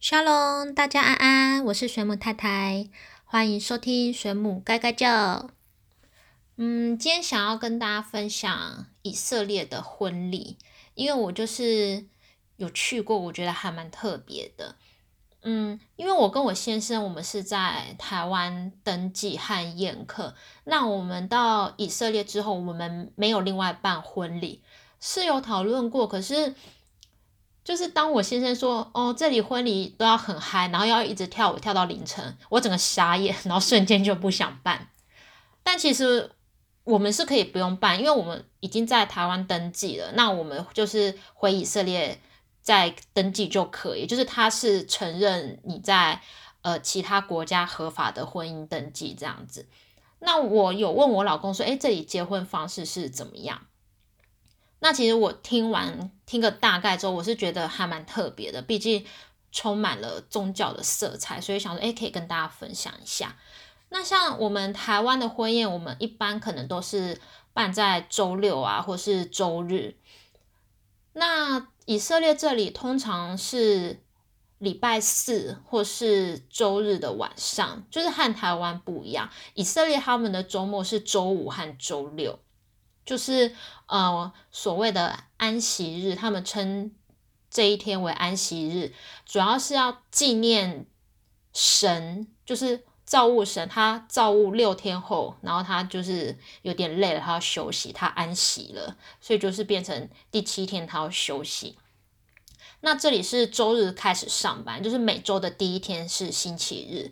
小龙大家安安，我是水母太太，欢迎收听水母盖盖叫。嗯，今天想要跟大家分享以色列的婚礼，因为我就是有去过，我觉得还蛮特别的。嗯，因为我跟我先生，我们是在台湾登记和宴客，那我们到以色列之后，我们没有另外办婚礼，是有讨论过，可是。就是当我先生说哦，这里婚礼都要很嗨，然后要一直跳舞跳到凌晨，我整个傻眼，然后瞬间就不想办。但其实我们是可以不用办，因为我们已经在台湾登记了，那我们就是回以色列再登记就可以。就是他是承认你在呃其他国家合法的婚姻登记这样子。那我有问我老公说，哎，这里结婚方式是怎么样？那其实我听完听个大概之后，我是觉得还蛮特别的，毕竟充满了宗教的色彩，所以想说，哎，可以跟大家分享一下。那像我们台湾的婚宴，我们一般可能都是办在周六啊，或是周日。那以色列这里通常是礼拜四或是周日的晚上，就是和台湾不一样。以色列他们的周末是周五和周六。就是呃所谓的安息日，他们称这一天为安息日，主要是要纪念神，就是造物神。他造物六天后，然后他就是有点累了，他要休息，他安息了，所以就是变成第七天他要休息。那这里是周日开始上班，就是每周的第一天是星期日。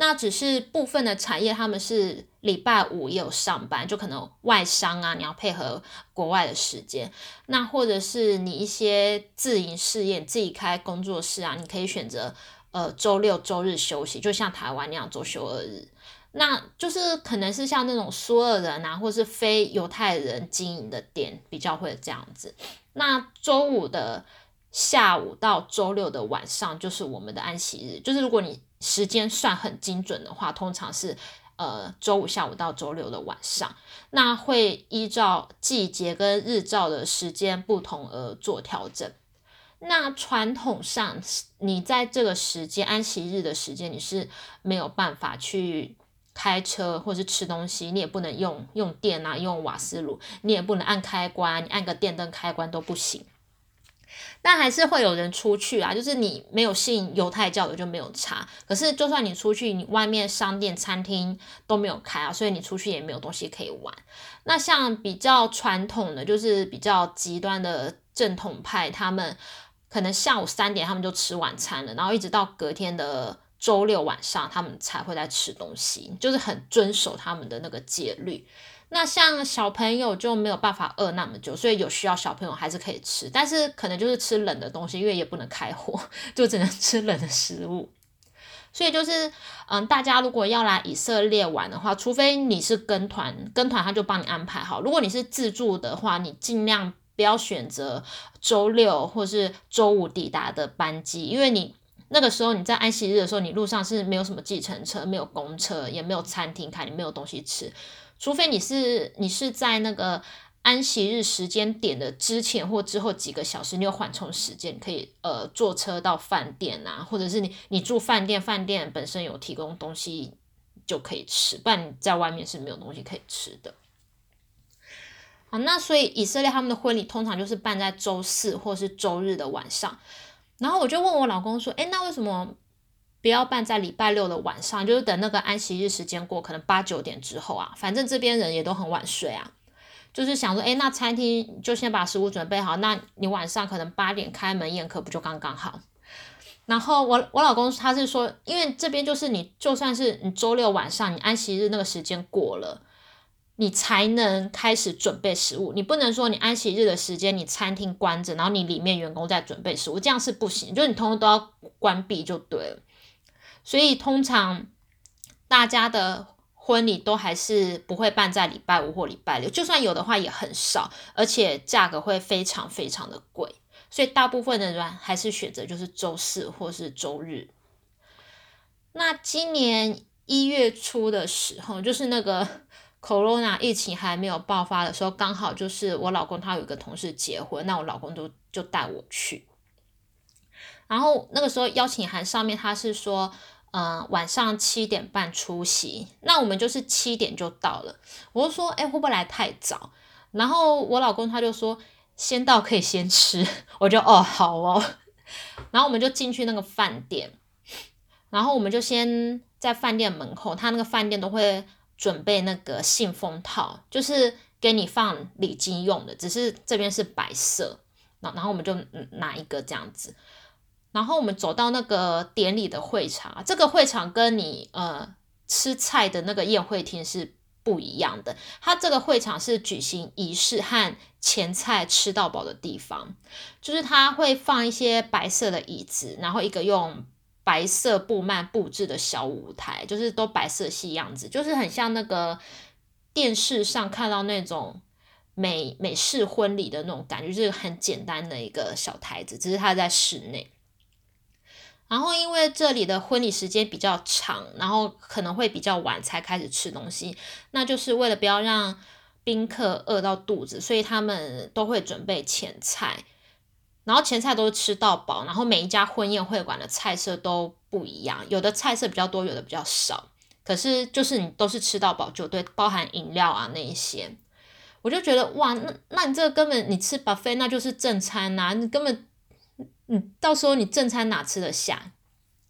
那只是部分的产业，他们是礼拜五也有上班，就可能外商啊，你要配合国外的时间。那或者是你一些自营事业，自己开工作室啊，你可以选择呃周六周日休息，就像台湾那样周休二日。那就是可能是像那种苏俄人啊，或是非犹太人经营的店比较会这样子。那周五的下午到周六的晚上就是我们的安息日，就是如果你。时间算很精准的话，通常是呃周五下午到周六的晚上，那会依照季节跟日照的时间不同而做调整。那传统上，你在这个时间安息日的时间，你是没有办法去开车或是吃东西，你也不能用用电啊，用瓦斯炉，你也不能按开关，你按个电灯开关都不行。但还是会有人出去啊，就是你没有信犹太教的就没有差。可是就算你出去，你外面商店、餐厅都没有开啊，所以你出去也没有东西可以玩。那像比较传统的，就是比较极端的正统派，他们可能下午三点他们就吃晚餐了，然后一直到隔天的周六晚上，他们才会在吃东西，就是很遵守他们的那个戒律。那像小朋友就没有办法饿那么久，所以有需要小朋友还是可以吃，但是可能就是吃冷的东西，因为也不能开火，就只能吃冷的食物。所以就是，嗯，大家如果要来以色列玩的话，除非你是跟团，跟团他就帮你安排好。如果你是自助的话，你尽量不要选择周六或是周五抵达的班机，因为你那个时候你在安息日的时候，你路上是没有什么计程车，没有公车，也没有餐厅开，你没有东西吃。除非你是你是在那个安息日时间点的之前或之后几个小时，你有缓冲时间，可以呃坐车到饭店啊，或者是你你住饭店，饭店本身有提供东西就可以吃，不然你在外面是没有东西可以吃的。好，那所以以色列他们的婚礼通常就是办在周四或是周日的晚上，然后我就问我老公说，诶，那为什么？不要办在礼拜六的晚上，就是等那个安息日时间过，可能八九点之后啊，反正这边人也都很晚睡啊。就是想说，哎，那餐厅就先把食物准备好，那你晚上可能八点开门宴客，不就刚刚好？然后我我老公他是说，因为这边就是你就算是你周六晚上你安息日那个时间过了，你才能开始准备食物，你不能说你安息日的时间你餐厅关着，然后你里面员工在准备食物，这样是不行，就是你通通都要关闭就对了。所以通常大家的婚礼都还是不会办在礼拜五或礼拜六，就算有的话也很少，而且价格会非常非常的贵。所以大部分的人还是选择就是周四或是周日。那今年一月初的时候，就是那个 corona 疫情还没有爆发的时候，刚好就是我老公他有一个同事结婚，那我老公就就带我去。然后那个时候邀请函上面他是说，呃，晚上七点半出席，那我们就是七点就到了。我就说，哎，会不会来太早？然后我老公他就说，先到可以先吃。我就哦，好哦。然后我们就进去那个饭店，然后我们就先在饭店门口，他那个饭店都会准备那个信封套，就是给你放礼金用的，只是这边是白色。然然后我们就拿一个这样子。然后我们走到那个典礼的会场，这个会场跟你呃吃菜的那个宴会厅是不一样的。它这个会场是举行仪式和前菜吃到饱的地方，就是它会放一些白色的椅子，然后一个用白色布幔布置的小舞台，就是都白色系样子，就是很像那个电视上看到那种美美式婚礼的那种感觉，就是很简单的一个小台子，只是它在室内。然后因为这里的婚礼时间比较长，然后可能会比较晚才开始吃东西，那就是为了不要让宾客饿到肚子，所以他们都会准备前菜，然后前菜都是吃到饱，然后每一家婚宴会馆的菜色都不一样，有的菜色比较多，有的比较少，可是就是你都是吃到饱就对，包含饮料啊那一些，我就觉得哇，那那你这个根本你吃 buffet 那就是正餐呐，你根本。嗯，到时候你正餐哪吃得下？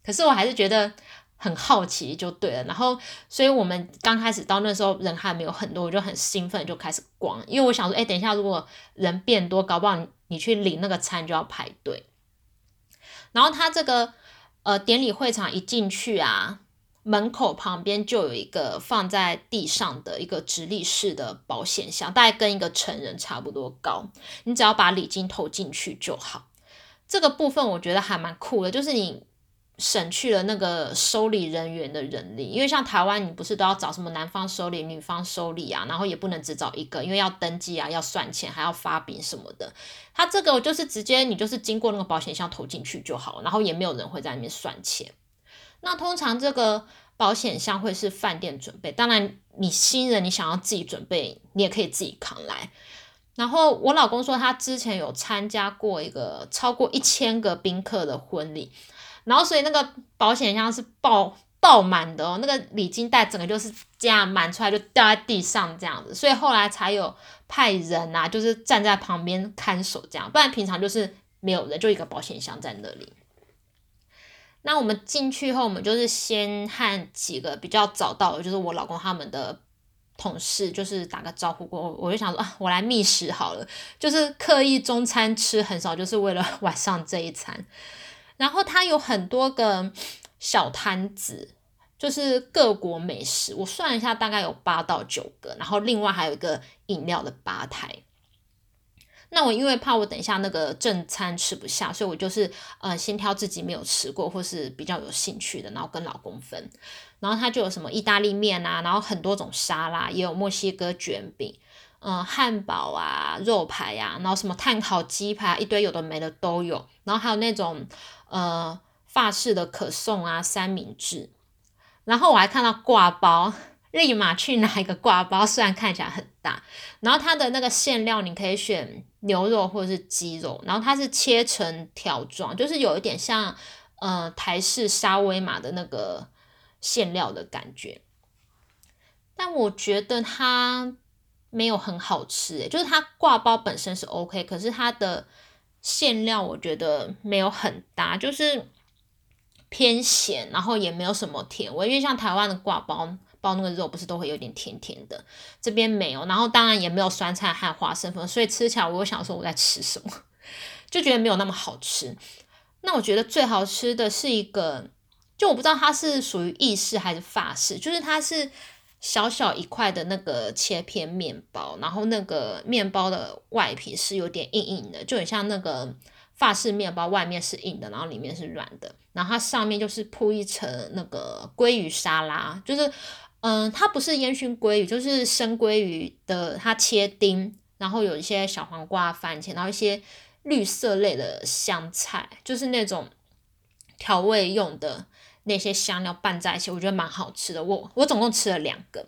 可是我还是觉得很好奇，就对了。然后，所以我们刚开始到那时候人还没有很多，我就很兴奋就开始逛，因为我想说，哎，等一下如果人变多，搞不好你去领那个餐就要排队。然后他这个呃典礼会场一进去啊，门口旁边就有一个放在地上的一个直立式的保险箱，大概跟一个成人差不多高，你只要把礼金投进去就好。这个部分我觉得还蛮酷的，就是你省去了那个收礼人员的人力，因为像台湾你不是都要找什么男方收礼、女方收礼啊，然后也不能只找一个，因为要登记啊、要算钱、还要发饼什么的。他这个就是直接你就是经过那个保险箱投进去就好，然后也没有人会在里面算钱。那通常这个保险箱会是饭店准备，当然你新人你想要自己准备，你也可以自己扛来。然后我老公说，他之前有参加过一个超过一千个宾客的婚礼，然后所以那个保险箱是爆爆满的哦，那个礼金袋整个就是这样满出来就掉在地上这样子，所以后来才有派人啊，就是站在旁边看守这样，不然平常就是没有人，就一个保险箱在那里。那我们进去后，我们就是先和几个比较早到的，就是我老公他们的。同事就是打个招呼过，我就想说啊，我来觅食好了，就是刻意中餐吃很少，就是为了晚上这一餐。然后它有很多个小摊子，就是各国美食，我算一下大概有八到九个，然后另外还有一个饮料的吧台。那我因为怕我等一下那个正餐吃不下，所以我就是呃先挑自己没有吃过或是比较有兴趣的，然后跟老公分。然后它就有什么意大利面啊，然后很多种沙拉，也有墨西哥卷饼，嗯，汉堡啊，肉排呀，然后什么碳烤鸡排，一堆有的没的都有。然后还有那种呃法式的可颂啊，三明治。然后我还看到挂包。立马去拿一个挂包，虽然看起来很大，然后它的那个馅料你可以选牛肉或者是鸡肉，然后它是切成条状，就是有一点像呃台式沙威玛的那个馅料的感觉。但我觉得它没有很好吃，诶，就是它挂包本身是 OK，可是它的馅料我觉得没有很搭，就是偏咸，然后也没有什么甜味，因为像台湾的挂包。包那个肉不是都会有点甜甜的，这边没有，然后当然也没有酸菜和花生粉，所以吃起来我想说我在吃什么，就觉得没有那么好吃。那我觉得最好吃的是一个，就我不知道它是属于意式还是法式，就是它是小小一块的那个切片面包，然后那个面包的外皮是有点硬硬的，就很像那个法式面包，外面是硬的，然后里面是软的，然后它上面就是铺一层那个鲑鱼沙拉，就是。嗯，它不是烟熏鲑鱼，就是生鲑鱼的，它切丁，然后有一些小黄瓜、番茄，然后一些绿色类的香菜，就是那种调味用的那些香料拌在一起，我觉得蛮好吃的。我我总共吃了两个，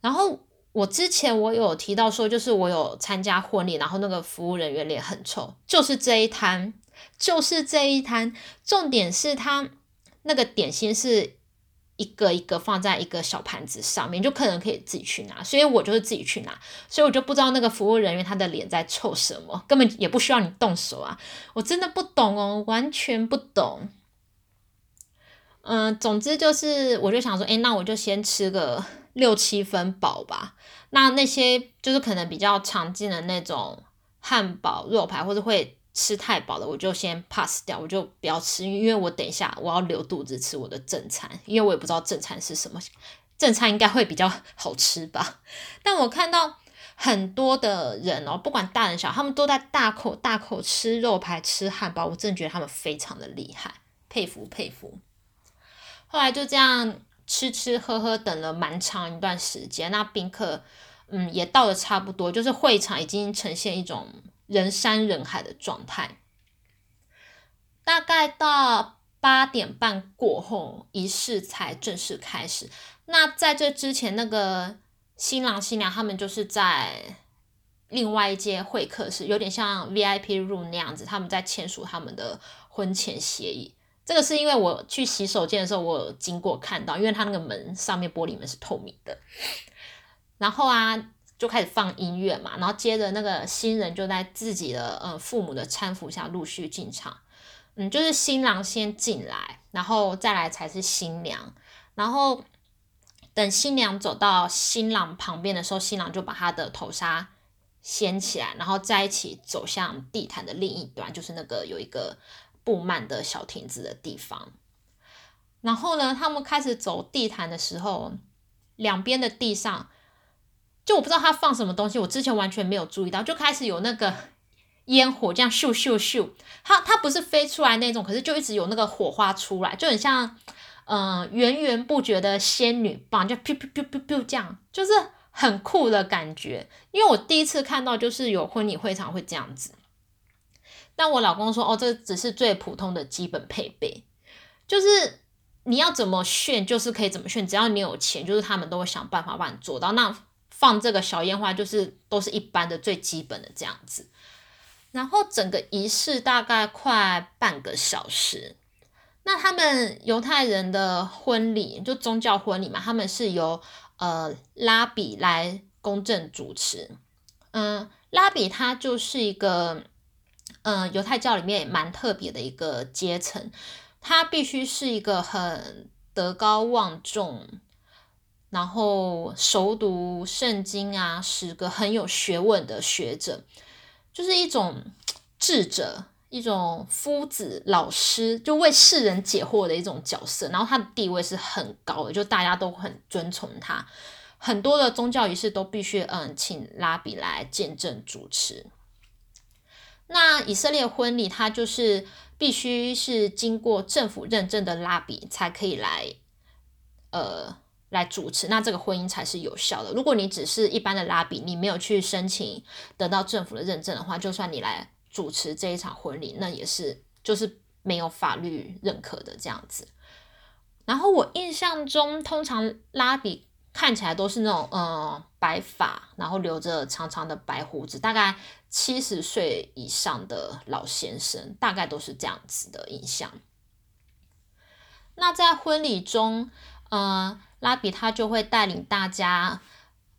然后我之前我有提到说，就是我有参加婚礼，然后那个服务人员脸很臭，就是这一摊，就是这一摊。重点是他那个点心是一个一个放在一个小盘子上面，就客人可以自己去拿，所以我就是自己去拿，所以我就不知道那个服务人员他的脸在臭什么，根本也不需要你动手啊，我真的不懂哦，完全不懂。嗯，总之就是，我就想说，哎，那我就先吃个 六七分饱吧。那那些就是可能比较常见的那种汉堡、肉排，或者会吃太饱的，我就先 pass 掉，我就不要吃，因为我等一下我要留肚子吃我的正餐，因为我也不知道正餐是什么，正餐应该会比较 好吃吧。但我看到很多的人哦，不管大人小，他们都在大口大口吃肉排、吃汉堡，我真的觉得他们非常的厉害，佩服佩服。后来就这样吃吃喝喝，等了蛮长一段时间。那宾客，嗯，也到了差不多，就是会场已经呈现一种人山人海的状态。大概到八点半过后，仪式才正式开始。那在这之前，那个新郎新娘他们就是在另外一间会客室，有点像 VIP room 那样子，他们在签署他们的婚前协议。这个是因为我去洗手间的时候，我经过看到，因为它那个门上面玻璃门是透明的。然后啊，就开始放音乐嘛，然后接着那个新人就在自己的呃父母的搀扶下陆续进场。嗯，就是新郎先进来，然后再来才是新娘。然后等新娘走到新郎旁边的时候，新郎就把他的头纱掀起来，然后在一起走向地毯的另一端，就是那个有一个。布幔的小亭子的地方，然后呢，他们开始走地毯的时候，两边的地上，就我不知道他放什么东西，我之前完全没有注意到，就开始有那个烟火这样咻咻咻，它它不是飞出来那种，可是就一直有那个火花出来，就很像嗯源源不绝的仙女棒，就噗噗噗噗噗这样，就是很酷的感觉。因为我第一次看到，就是有婚礼会场会这样子。但我老公说：“哦，这只是最普通的基本配备，就是你要怎么炫，就是可以怎么炫，只要你有钱，就是他们都会想办法帮你做到。那放这个小烟花，就是都是一般的最基本的这样子。然后整个仪式大概快半个小时。那他们犹太人的婚礼，就宗教婚礼嘛，他们是由呃拉比来公正主持。嗯，拉比他就是一个。”嗯，犹太教里面蛮特别的一个阶层，他必须是一个很德高望重，然后熟读圣经啊，是个很有学问的学者，就是一种智者，一种夫子、老师，就为世人解惑的一种角色。然后他的地位是很高的，就大家都很尊崇他，很多的宗教仪式都必须嗯请拉比来见证主持。那以色列婚礼，它就是必须是经过政府认证的拉比才可以来，呃，来主持，那这个婚姻才是有效的。如果你只是一般的拉比，你没有去申请得到政府的认证的话，就算你来主持这一场婚礼，那也是就是没有法律认可的这样子。然后我印象中，通常拉比。看起来都是那种呃白发，然后留着长长的白胡子，大概七十岁以上的老先生，大概都是这样子的印象。那在婚礼中，呃，拉比他就会带领大家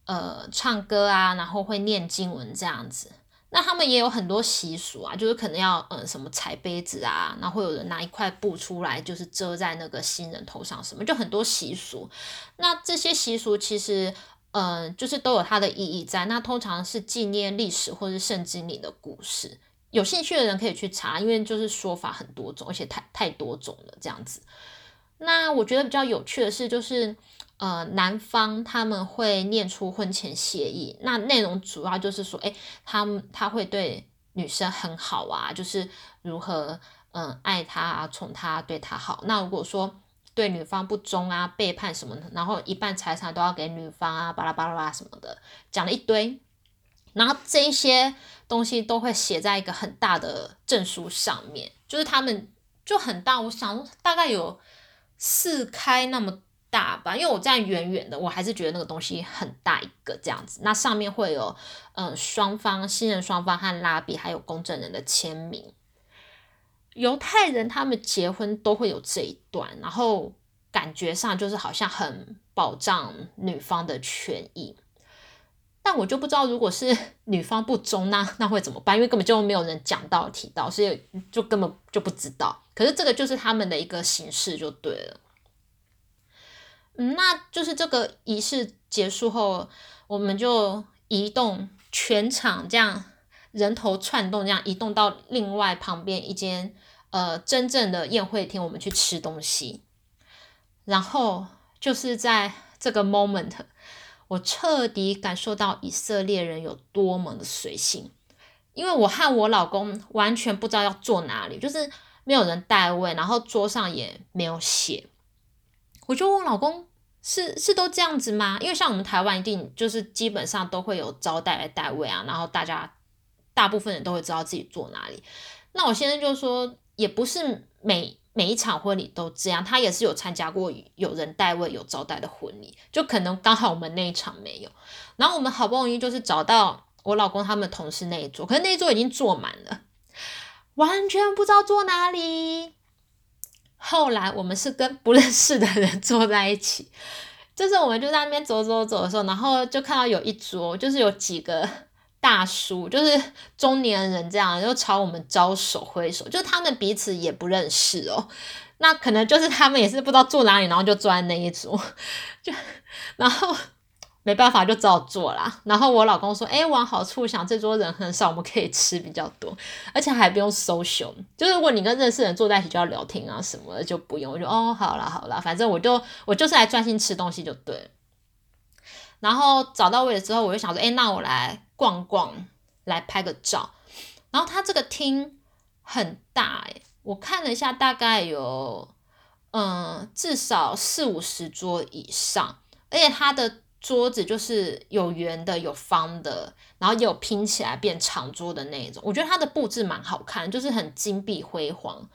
呃唱歌啊，然后会念经文这样子。那他们也有很多习俗啊，就是可能要嗯什么踩杯子啊，然后会有人拿一块布出来，就是遮在那个新人头上什么，就很多习俗。那这些习俗其实嗯就是都有它的意义在。那通常是纪念历史或是圣经里的故事，有兴趣的人可以去查，因为就是说法很多种，而且太太多种了这样子。那我觉得比较有趣的是，就是。呃，男方他们会念出婚前协议，那内容主要就是说，哎，他他会对女生很好啊，就是如何嗯爱她啊，宠她，对她好。那如果说对女方不忠啊，背叛什么的，然后一半财产都要给女方啊，巴拉巴拉巴拉什么的，讲了一堆，然后这一些东西都会写在一个很大的证书上面，就是他们就很大，我想大概有四开那么。大吧，因为我站远远的，我还是觉得那个东西很大一个这样子。那上面会有，嗯，双方新人双方和拉比还有公证人的签名。犹太人他们结婚都会有这一段，然后感觉上就是好像很保障女方的权益。但我就不知道，如果是 女方不忠，那那会怎么办？因为根本就没有人讲到提到，所以就根本就不知道。可是这个就是他们的一个形式，就对了。嗯，那就是这个仪式结束后，我们就移动全场，这样人头串动，这样移动到另外旁边一间呃真正的宴会厅，我们去吃东西。然后就是在这个 moment。我彻底感受到以色列人有多么的随性，因为我和我老公完全不知道要坐哪里，就是没有人带位，然后桌上也没有写。我就问老公：“是是都这样子吗？”因为像我们台湾一定就是基本上都会有招待来带位啊，然后大家大部分人都会知道自己坐哪里。那我现在就说，也不是每。每一场婚礼都这样，他也是有参加过有人代位、有招待的婚礼，就可能刚好我们那一场没有。然后我们好不容易就是找到我老公他们同事那一桌，可是那一桌已经坐满了，完全不知道坐哪里。后来我们是跟不认识的人坐在一起，就是我们就在那边走走走的时候，然后就看到有一桌，就是有几个。大叔就是中年人，这样就朝我们招手挥手，就他们彼此也不认识哦。那可能就是他们也是不知道坐哪里，然后就坐在那一桌，就然后没办法就只好坐啦。然后我老公说：“哎，往好处想，这桌人很少，我们可以吃比较多，而且还不用 social。就是如果你跟认识人坐在一起就要聊天啊什么的，就不用。我就哦，好啦好啦，反正我就我就是来专心吃东西就对。然后找到位置之后，我就想说：哎，那我来。逛逛来拍个照，然后他这个厅很大诶，我看了一下，大概有嗯至少四五十桌以上，而且它的桌子就是有圆的有方的，然后也有拼起来变长桌的那种。我觉得它的布置蛮好看，就是很金碧辉煌，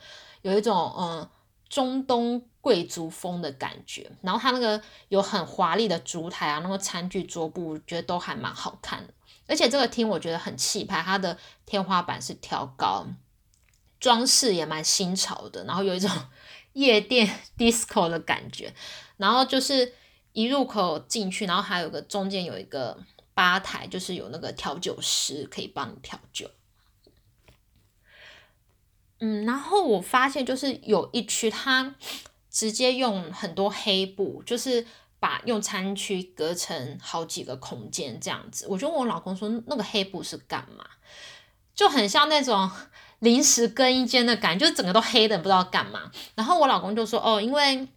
有一种嗯中东贵族风的感觉。然后它那个有很华丽的烛台啊，那个餐具桌布，我觉得都还蛮好看的。而且这个厅我觉得很气派，它的天花板是挑高，装饰也蛮新潮的，然后有一种 夜店 disco 的感觉。然后就是一入口进去，然后还有个中间有一个吧台，就是有那个调酒师可以帮你调酒。嗯，然后我发现就是有一区它直接用很多黑布，就是。把用餐区隔成好几个空间这样子，我就问我老公说那个黑布是干嘛？就很像那种 临时更衣间的感觉，就是整个都黑的，不知道干嘛。然后我老公就说哦，因为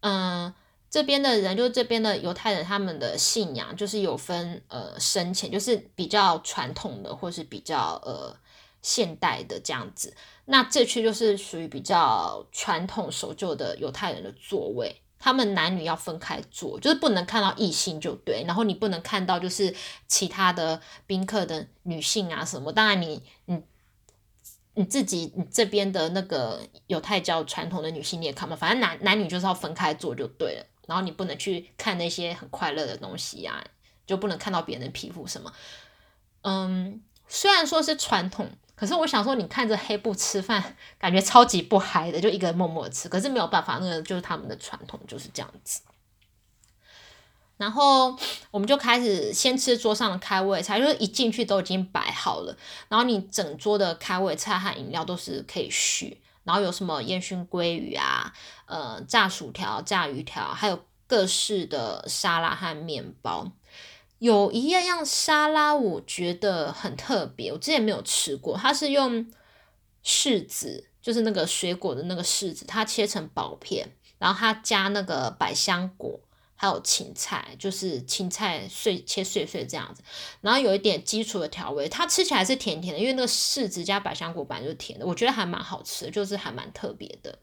嗯这边的人就是这边的犹太人，他们的信仰就是有分呃深浅，就是比较传统的或是比较呃现代的这样子。那这区就是属于比较传统守旧的犹太人的座位。他们男女要分开坐，就是不能看到异性就对，然后你不能看到就是其他的宾客的女性啊什么。当然你你你自己你这边的那个犹太教传统的女性你也看嘛，反正男男女就是要分开坐就对了。然后你不能去看那些很快乐的东西呀，就不能看到别人的皮肤什么。嗯，虽然说是传统。可是我想说，你看着黑布吃饭，感觉超级不嗨的，就一个人默默吃。可是没有办法，那个就是他们的传统，就是这样子。然后我们就开始先吃桌上的开胃菜，就是一进去都已经摆好了。然后你整桌的开胃菜和饮料都是可以续。然后有什么烟熏鲑鱼啊，呃，炸薯条、炸鱼条，还有各式的沙拉和面包。有一样样沙拉，我觉得很特别，我之前没有吃过。它是用柿子，就是那个水果的那个柿子，它切成薄片，然后它加那个百香果，还有芹菜，就是芹菜碎切碎碎这样子，然后有一点基础的调味，它吃起来是甜甜的，因为那个柿子加百香果本来就甜的，我觉得还蛮好吃，就是还蛮特别的。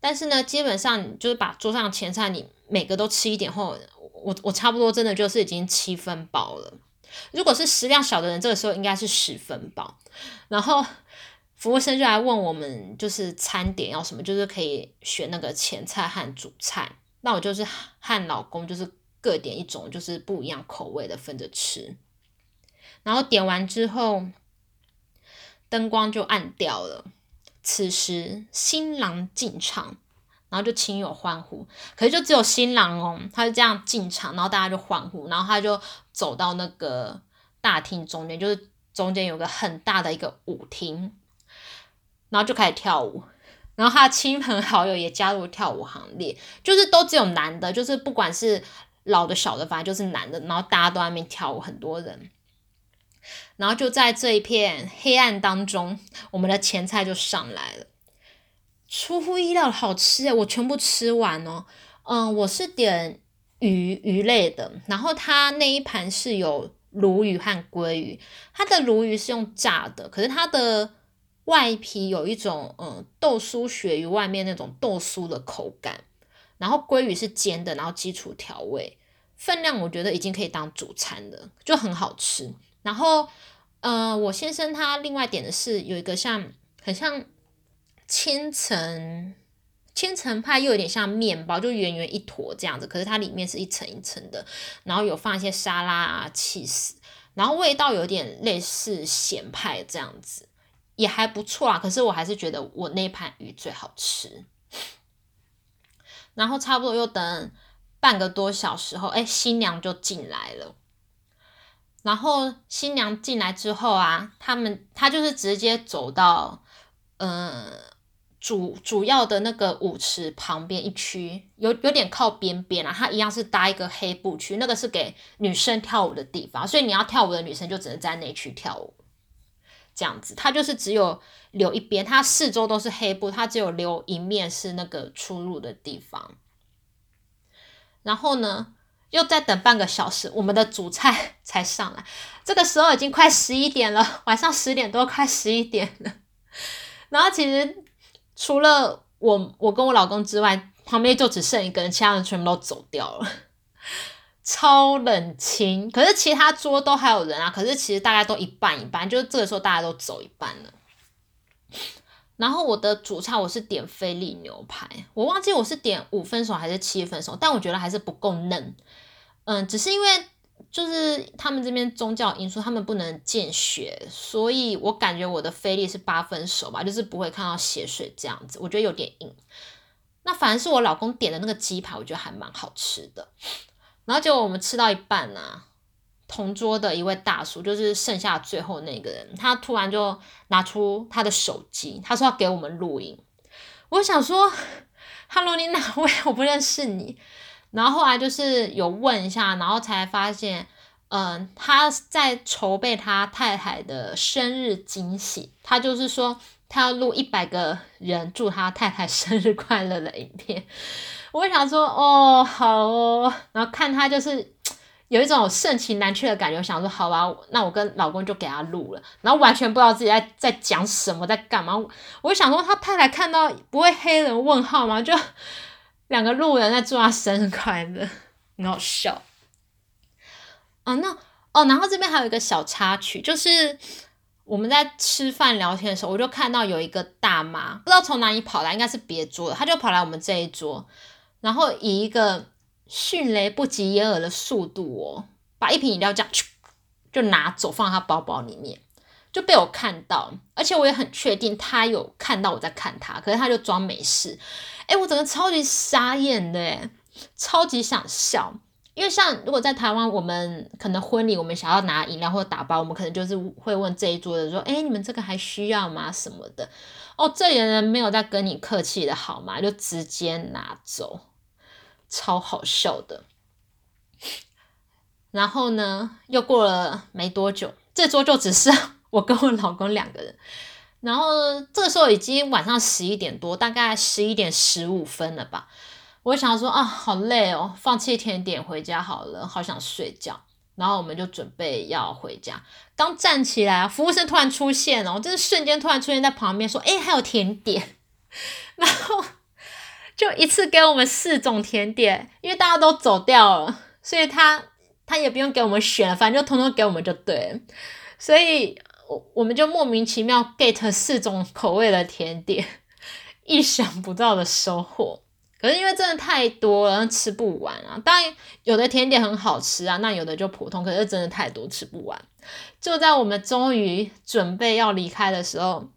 但是呢，基本上就是把桌上前菜你每个都吃一点后。我我差不多真的就是已经七分饱了。如果是食量小的人，这个时候应该是十分饱。然后服务生就来问我们，就是餐点要什么，就是可以选那个前菜和主菜。那我就是和老公就是各点一种，就是不一样口味的分着吃。然后点完之后，灯光就暗掉了。此时新郎进场，然后就亲友欢呼。可是就只有新郎哦，他就这样进场，然后大家就欢呼，然后他就走到那个大厅中间，就是中间有个很大的一个舞厅，然后就开始跳舞。然后他的亲朋好友也加入跳舞行列，就是都只有男的，就是不管是老的小的，反正就是男的。然后大家都在那边跳舞，很多人。然后就在这一片黑暗当中，我们的前菜就上来了，出乎意料的好吃诶，我全部吃完哦。嗯，我是点鱼鱼类的，然后他那一盘是有鲈鱼和鲑鱼，他的鲈鱼是用炸的，可是他的外皮有一种嗯豆酥鳕鱼外面那种豆酥的口感，然后鲑鱼是煎的，然后基础调味，分量我觉得已经可以当主餐了，就很好吃。然后，呃，我先生他另外点的是有一个像很像千层千层派，又有点像面包，就圆圆一坨这样子。可是它里面是一层一层的，然后有放一些沙拉啊、气死，然后味道有点类似咸派这样子，也还不错啊。可是我还是觉得我那盘鱼最好吃。然后差不多又等半个多小时后，哎，新娘就进来了。然后新娘进来之后啊，他们他就是直接走到，呃，主主要的那个舞池旁边一区，有有点靠边边啊，他一样是搭一个黑布区，那个是给女生跳舞的地方，所以你要跳舞的女生就只能在那区跳舞，这样子，他就是只有留一边，他四周都是黑布，他只有留一面是那个出入的地方，然后呢？又再等半个小时，我们的主菜才上来。这个时候已经快十一点了，晚上十点多，快十一点了。然后其实除了我，我跟我老公之外，旁边就只剩一个人，其他人全部都走掉了，超冷清。可是其他桌都还有人啊，可是其实大家都一半一半，就是这个时候大家都走一半了。然后我的主菜我是点菲力牛排，我忘记我是点五分熟还是七分熟，但我觉得还是不够嫩。嗯，只是因为就是他们这边宗教因素，他们不能见血，所以我感觉我的菲力是八分熟吧，就是不会看到血水这样子，我觉得有点硬。那反而是我老公点的那个鸡排，我觉得还蛮好吃的。然后结果我们吃到一半呢，同桌的一位大叔，就是剩下最后那个人，他突然就拿出他的手机，他说要给我们录音。我想说，Hello，你哪位？我不认识你。然后后来就是有问一下，然后才发现，嗯，他在筹备他太太的生日惊喜，他就是说他要录一百个人祝他太太生日快乐的影片。我想说，哦，好哦，然后看他就是 有一种盛情难却的感觉，我想说好吧，那我跟老公就给他录了，然后完全不知道自己在在讲什么，在干嘛。我就想说，他太太看到不会黑人问号吗？就。两个路人在祝他生日快乐，很好笑。啊，那哦，然后这边还有一个小插曲，就是我们在吃饭聊天的时候，我就看到有一个大妈，不知道从哪里跑来，应该是别桌的，她就跑来我们这一桌，然后以一个迅雷不及掩耳的速度哦，把一瓶饮料这样就拿走，放她包包里面，就被我看到，而且我也很确定她有看到我在看她，可是她就装没事。哎，我整个超级傻眼的，哎，超级想笑，因为像如果在台湾，我们可能婚礼，我们想要拿饮料或者打包，我们可能就是会问这一桌的说，哎，你们这个还需要吗？什么的，哦，这里的人没有在跟你客气的好吗？就直接拿走，超好笑的。然后呢，又过了没多久，这桌就只剩 我跟我老公两个人。然后这个时候已经晚上十一点多，大概十一点十五分了吧。我想说啊，好累哦，放弃甜点回家好了，好想睡觉。然后我们就准备要回家，刚站起来，服务生突然出现哦，就是瞬间突然出现在旁边说：“哎，还有甜点。”然后就一次给我们四种甜点，因为大家都走掉了，所以他他也不用给我们选，反正就通通给我们就对。所以。我我们就莫名其妙 get 四种口味的甜点，意想不到的收获。可是因为真的太多了，吃不完啊。当然有的甜点很好吃啊，那有的就普通。可是真的太多，吃不完。就在我们终于准备要离开的时候，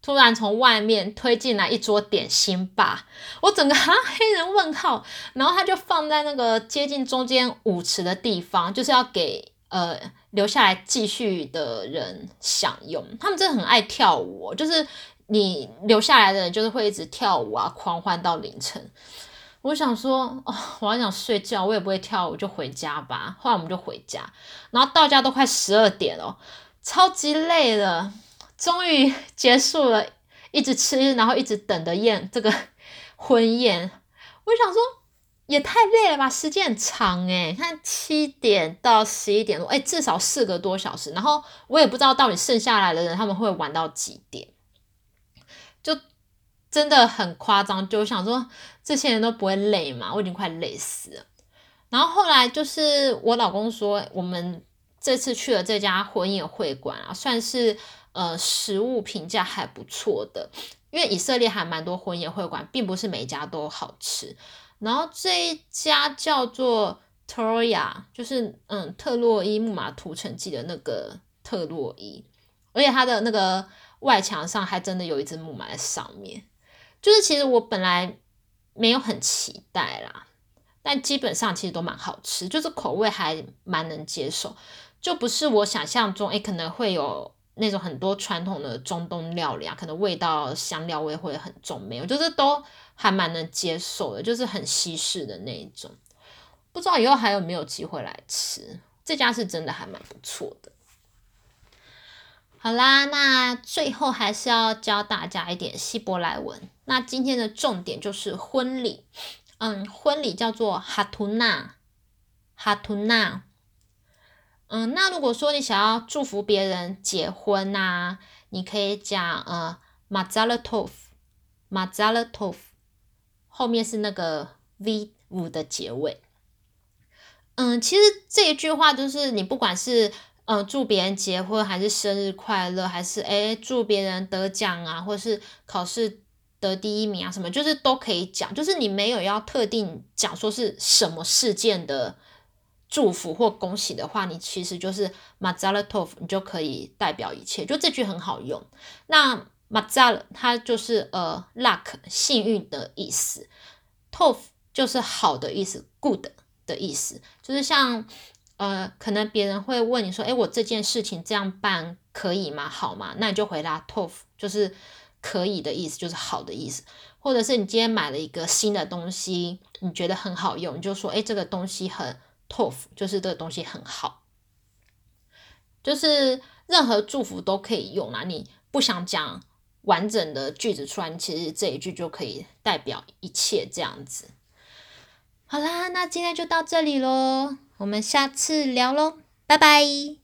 突然从外面推进来一桌点心吧，我整个哈黑人问号。然后他就放在那个接近中间舞池的地方，就是要给呃留下来继续的人享用。他们真的很爱跳舞，就是。你留下来的人就是会一直跳舞啊，狂欢到凌晨。我想说，哦，我还想睡觉，我也不会跳舞，就回家吧。后来我们就回家，然后到家都快十二点了，超级累了。终于结束了，一直吃，然后一直等的宴，这个 婚宴。我想说，也太累了吧，时间很长诶，看七点到十一点多，哎，至少四个多小时。然后我也不知道到底剩下来的人他们会玩到几点。真的很夸张，就想说这些人都不会累嘛，我已经快累死了。然后后来就是我老公说，我们这次去了这家婚宴会馆啊，算是呃食物评价还不错的，因为以色列还蛮多婚宴会馆，并不是每一家都好吃。然后这一家叫做 Troya，就是嗯特洛伊木马屠城记的那个特洛伊，而且它的那个。外墙上还真的有一只木马在上面，就是其实我本来没有很期待啦，但基本上其实都蛮好吃，就是口味还蛮能接受，就不是我想象中，诶可能会有那种很多传统的中东料理啊，可能味道香料味会很重，没有，就是都还蛮能接受的，就是很西式的那一种，不知道以后还有没有机会来吃，这家是真的还蛮不错的。好啦，那最后还是要教大家一点希伯来文。那今天的重点就是婚礼，嗯，婚礼叫做哈图纳，哈图纳。嗯，那如果说你想要祝福别人结婚呐，你可以讲呃马扎勒托夫，马扎勒托夫，后面是那个 v 五的结尾。嗯，其实这一句话就是你不管是。嗯，祝别人结婚，还是生日快乐，还是诶祝别人得奖啊，或是考试得第一名啊，什么就是都可以讲。就是你没有要特定讲说是什么事件的祝福或恭喜的话，你其实就是 “mazal tov”，你就可以代表一切。就这句很好用。那 mazal 它就是呃 luck 幸运的意思，tov 就是好的意思，good 的意思，就是像。呃，可能别人会问你说，哎，我这件事情这样办可以吗？好吗？那你就回答 tof，就是可以的意思，就是好的意思。或者是你今天买了一个新的东西，你觉得很好用，你就说，哎，这个东西很 tof，就是这个东西很好。就是任何祝福都可以用啦。你不想讲完整的句子出来，其实这一句就可以代表一切这样子。好啦，那今天就到这里喽。我们下次聊喽，拜拜。